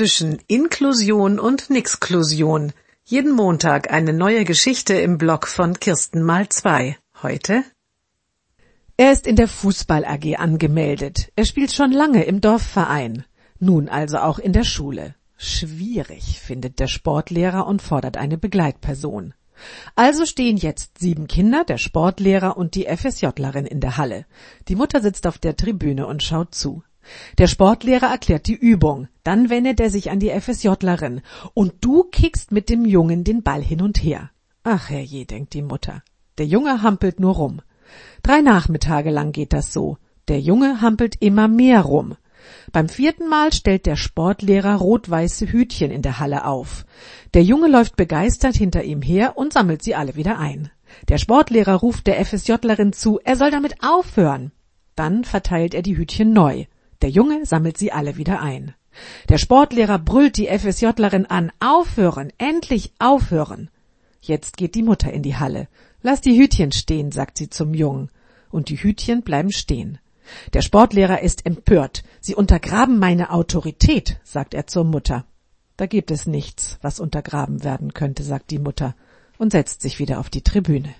zwischen Inklusion und Nixklusion. Jeden Montag eine neue Geschichte im Blog von Kirsten mal zwei. Heute? Er ist in der Fußball AG angemeldet. Er spielt schon lange im Dorfverein. Nun also auch in der Schule. Schwierig, findet der Sportlehrer und fordert eine Begleitperson. Also stehen jetzt sieben Kinder, der Sportlehrer und die FSJlerin in der Halle. Die Mutter sitzt auf der Tribüne und schaut zu. Der Sportlehrer erklärt die Übung. Dann wendet er sich an die FSJlerin. Und du kickst mit dem Jungen den Ball hin und her. Ach herrje, denkt die Mutter. Der Junge hampelt nur rum. Drei Nachmittage lang geht das so. Der Junge hampelt immer mehr rum. Beim vierten Mal stellt der Sportlehrer rot-weiße Hütchen in der Halle auf. Der Junge läuft begeistert hinter ihm her und sammelt sie alle wieder ein. Der Sportlehrer ruft der FSJlerin zu, er soll damit aufhören. Dann verteilt er die Hütchen neu. Der Junge sammelt sie alle wieder ein. Der Sportlehrer brüllt die FSJlerin an, aufhören, endlich aufhören. Jetzt geht die Mutter in die Halle. Lass die Hütchen stehen, sagt sie zum Jungen. Und die Hütchen bleiben stehen. Der Sportlehrer ist empört. Sie untergraben meine Autorität, sagt er zur Mutter. Da gibt es nichts, was untergraben werden könnte, sagt die Mutter und setzt sich wieder auf die Tribüne.